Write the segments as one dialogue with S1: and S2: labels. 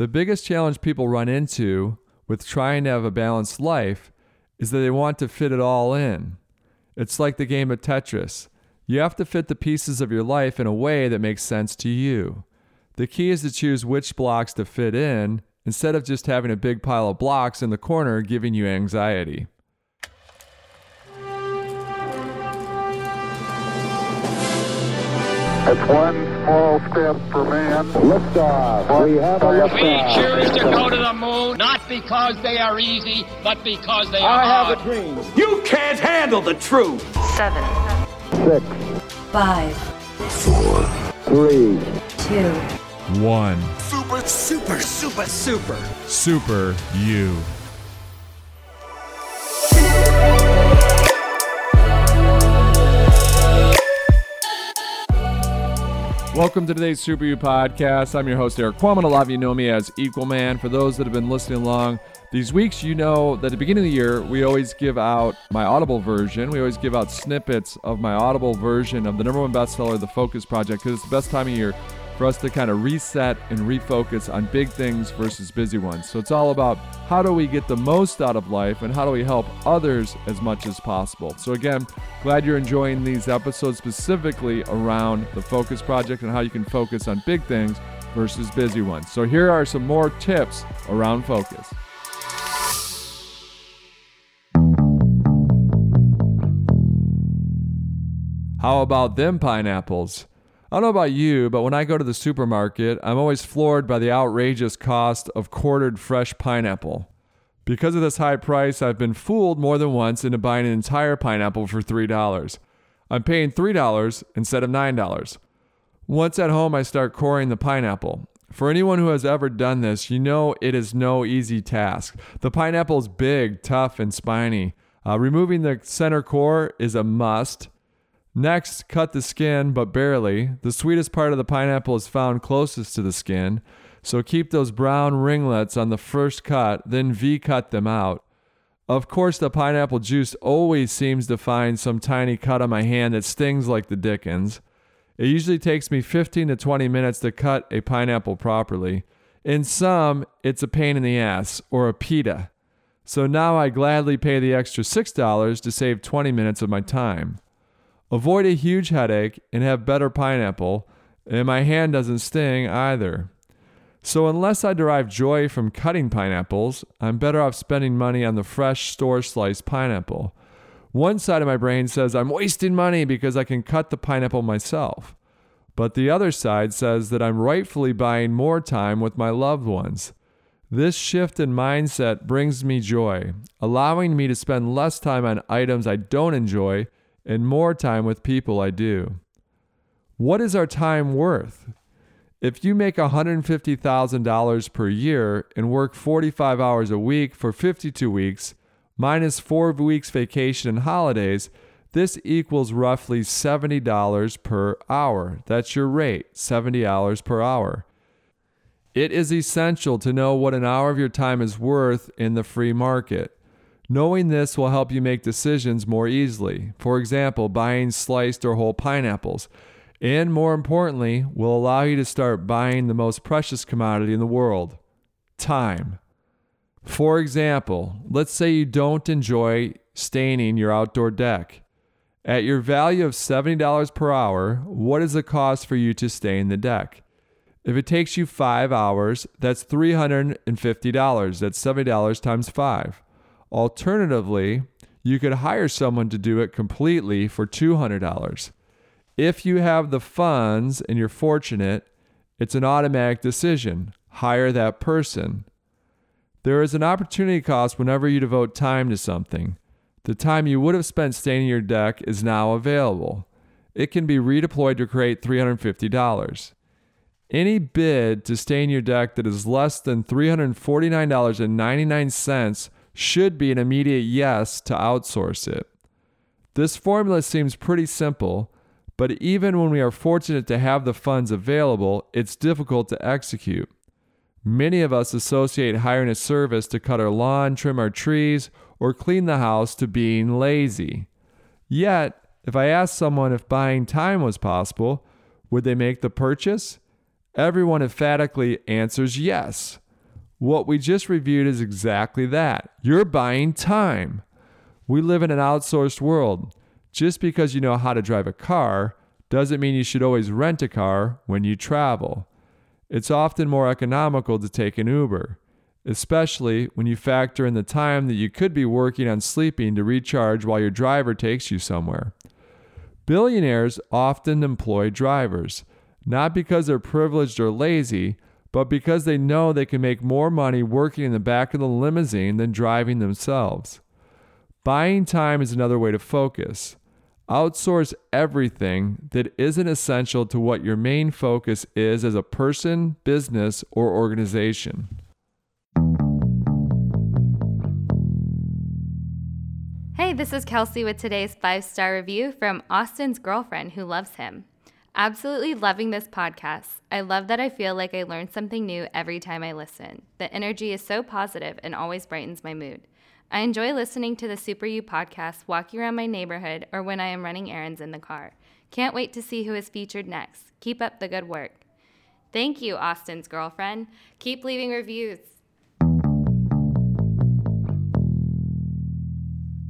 S1: The biggest challenge people run into with trying to have a balanced life is that they want to fit it all in. It's like the game of Tetris. You have to fit the pieces of your life in a way that makes sense to you. The key is to choose which blocks to fit in instead of just having a big pile of blocks in the corner giving you anxiety.
S2: It's one small step for man.
S3: Liftoff. We have a liftoff.
S4: We choose to go to the moon not because they are easy, but because they are
S3: I have
S4: hard.
S3: a dream.
S5: You can't handle the truth.
S6: seven,
S3: Six,
S6: five,
S3: three,
S6: two,
S1: One.
S5: Super, super, super, super.
S1: Super you. Welcome to today's Super You podcast. I'm your host, Erik Qualman. A lot of you know me as Equal Man. For those that have been listening along these weeks, you know that at the beginning of the year, we always give out my Audible version. We always give out snippets of my Audible version of the number one bestseller, The Focus Project, because it's the best time of year for us to kind of reset and refocus on big things versus busy ones. So it's all about how do we get the most out of life and how do we help others as much as possible. So again, glad you're enjoying these episodes specifically around the Focus Project and how you can focus on big things versus busy ones. So here are some more tips around focus. How about them pineapples? I don't know about you, but when I go to the supermarket, I'm always floored by the outrageous cost of quartered fresh pineapple. Because of this high price, I've been fooled more than once into buying an entire pineapple for $3. I'm paying $3 instead of $9. Once at home, I start coring the pineapple. For anyone who has ever done this, you know it is no easy task. The pineapple is big, tough, and spiny. Uh, removing the center core is a must. Next, cut the skin, but barely. The sweetest part of the pineapple is found closest to the skin, so keep those brown ringlets on the first cut, then V cut them out. Of course, the pineapple juice always seems to find some tiny cut on my hand that stings like the dickens. It usually takes me 15 to 20 minutes to cut a pineapple properly. In some, it's a pain in the ass, or a pita. So now I gladly pay the extra $6 to save 20 minutes of my time. Avoid a huge headache and have better pineapple, and my hand doesn't sting either. So, unless I derive joy from cutting pineapples, I'm better off spending money on the fresh store sliced pineapple. One side of my brain says I'm wasting money because I can cut the pineapple myself. But the other side says that I'm rightfully buying more time with my loved ones. This shift in mindset brings me joy, allowing me to spend less time on items I don't enjoy and more time with people I do. What is our time worth? If you make $150,000 per year and work 45 hours a week for 52 weeks, minus four weeks vacation and holidays, this equals roughly $70 per hour. That's your rate, $70 per hour. It is essential to know what an hour of your time is worth in the free market. Knowing this will help you make decisions more easily. For example, buying sliced or whole pineapples. And more importantly, will allow you to start buying the most precious commodity in the world time. For example, let's say you don't enjoy staining your outdoor deck. At your value of $70 per hour, what is the cost for you to stain the deck? If it takes you five hours, that's $350. That's $70 times five. Alternatively, you could hire someone to do it completely for $200. If you have the funds and you're fortunate, it's an automatic decision. Hire that person. There is an opportunity cost whenever you devote time to something. The time you would have spent staining your deck is now available. It can be redeployed to create $350. Any bid to stain your deck that is less than $349.99 should be an immediate yes to outsource it. This formula seems pretty simple, but even when we are fortunate to have the funds available, it's difficult to execute. Many of us associate hiring a service to cut our lawn, trim our trees, or clean the house to being lazy. Yet, if I asked someone if buying time was possible, would they make the purchase? Everyone emphatically answers yes. What we just reviewed is exactly that. You're buying time. We live in an outsourced world. Just because you know how to drive a car doesn't mean you should always rent a car when you travel. It's often more economical to take an Uber, especially when you factor in the time that you could be working on sleeping to recharge while your driver takes you somewhere. Billionaires often employ drivers, not because they're privileged or lazy, but because they know they can make more money working in the back of the limousine than driving themselves. Buying time is another way to focus. Outsource everything that isn't essential to what your main focus is as a person, business, or organization.
S6: Hey, this is Kelsey with today's five star review from Austin's girlfriend who loves him. Absolutely loving this podcast. I love that I feel like I learn something new every time I listen. The energy is so positive and always brightens my mood. I enjoy listening to the Super You podcast walking around my neighborhood or when I am running errands in the car. Can't wait to see who is featured next. Keep up the good work. Thank you, Austin's girlfriend. Keep leaving reviews.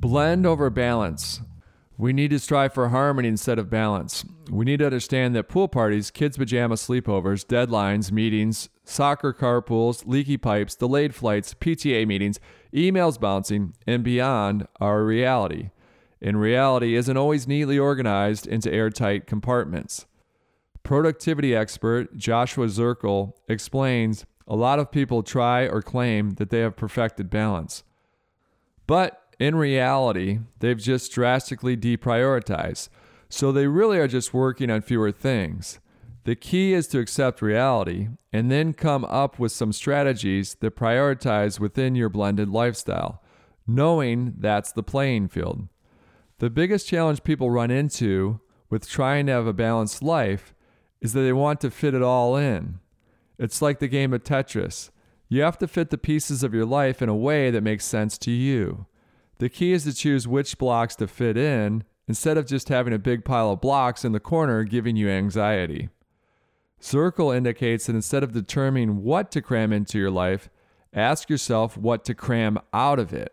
S1: Blend over balance. We need to strive for harmony instead of balance. We need to understand that pool parties, kids' pajama sleepovers, deadlines, meetings, soccer carpools, leaky pipes, delayed flights, PTA meetings, emails bouncing, and beyond are reality. And reality isn't always neatly organized into airtight compartments. Productivity expert Joshua Zerkel explains a lot of people try or claim that they have perfected balance. But in reality, they've just drastically deprioritized. So they really are just working on fewer things. The key is to accept reality and then come up with some strategies that prioritize within your blended lifestyle, knowing that's the playing field. The biggest challenge people run into with trying to have a balanced life is that they want to fit it all in. It's like the game of Tetris. You have to fit the pieces of your life in a way that makes sense to you. The key is to choose which blocks to fit in instead of just having a big pile of blocks in the corner giving you anxiety. Zerkel indicates that instead of determining what to cram into your life, ask yourself what to cram out of it.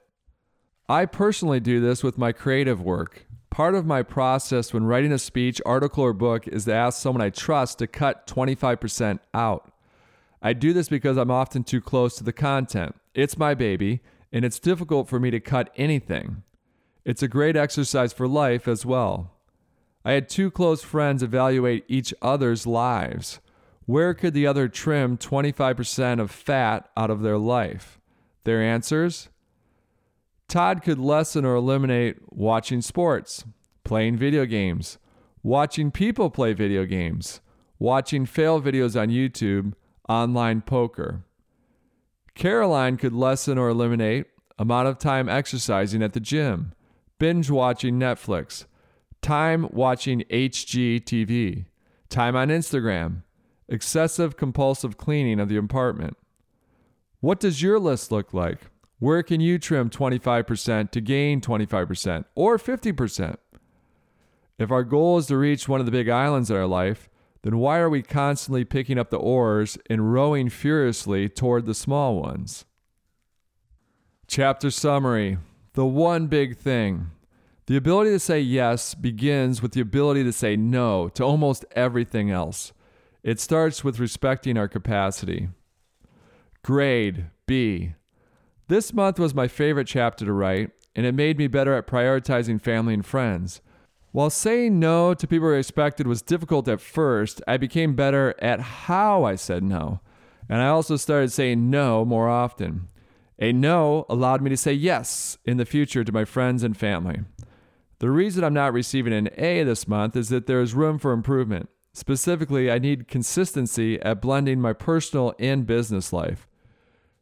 S1: I personally do this with my creative work. Part of my process when writing a speech, article, or book is to ask someone I trust to cut 25% out. I do this because I'm often too close to the content. It's my baby, and it's difficult for me to cut anything. It's a great exercise for life as well. I had two close friends evaluate each other's lives. Where could the other trim 25% of fat out of their life? Their answers? Todd could lessen or eliminate watching sports, playing video games, watching people play video games, watching fail videos on YouTube, online poker. Caroline could lessen or eliminate amount of time exercising at the gym, binge watching Netflix, time watching HGTV, time on Instagram, excessive compulsive cleaning of the apartment. What does your list look like? Where can you trim 25% to gain 25% or 50%? If our goal is to reach one of the big islands in our life, then why are we constantly picking up the oars and rowing furiously toward the small ones? Chapter summary The one big thing. The ability to say yes begins with the ability to say no to almost everything else. It starts with respecting our capacity. Grade B. This month was my favorite chapter to write, and it made me better at prioritizing family and friends. While saying no to people I respected was difficult at first, I became better at how I said no. And I also started saying no more often. A no allowed me to say yes in the future to my friends and family. The reason I'm not receiving an A this month is that there is room for improvement. Specifically, I need consistency at blending my personal and business life.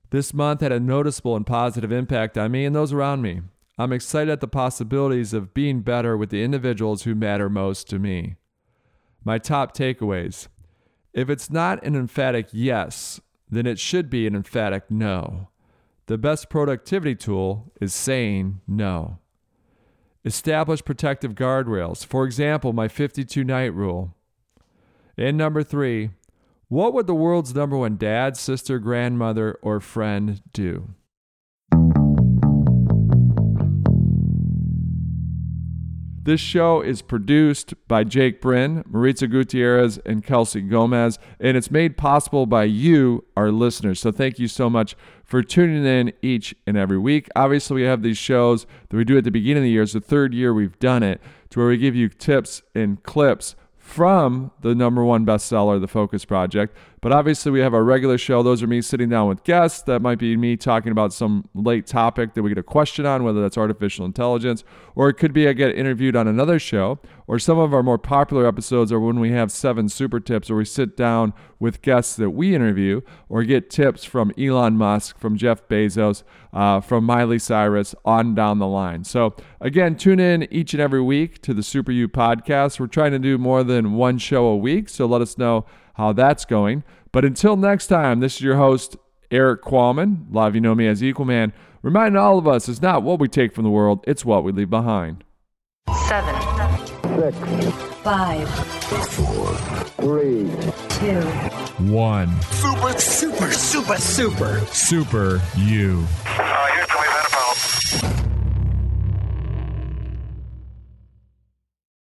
S1: This month had a noticeable and positive impact on me and those around me. I'm excited at the possibilities of being better with the individuals who matter most to me. My top takeaways if it's not an emphatic yes, then it should be an emphatic no. The best productivity tool is saying no. Establish protective guardrails, for example, my 52 night rule. And number three, What would the world's number one dad, sister, grandmother, or friend do? This show is produced by Jake Bryn, Maritza Gutierrez, and Kelsey Gomez, and it's made possible by you, our listeners. So thank you so much for tuning in each and every week. Obviously, we have these shows that we do at the beginning of the year. It's the third year we've done it, to where we give you tips and clips from the number one bestseller, The Focus Project. But obviously, we have our regular show. Those are me sitting down with guests. That might be me talking about some late topic that we get a question on, whether that's artificial intelligence, or it could be I get interviewed on another show, or some of our more popular episodes are when we have seven super tips, or we sit down with guests that we interview, or get tips from Elon Musk, from Jeff Bezos, uh, from Miley Cyrus, on down the line. So, again, tune in each and every week to the Super You podcast. We're trying to do more than one show a week, so let us know how that's going. But until next time, this is your host, Erik Qualman. A lot of you know me as Equal Man, reminding all of us it's not what we take from the world, it's what we leave behind.
S7: Seven,
S3: Six,
S7: five,
S3: three,
S7: two,
S8: One.
S5: Super, super, super, super.
S8: Super you.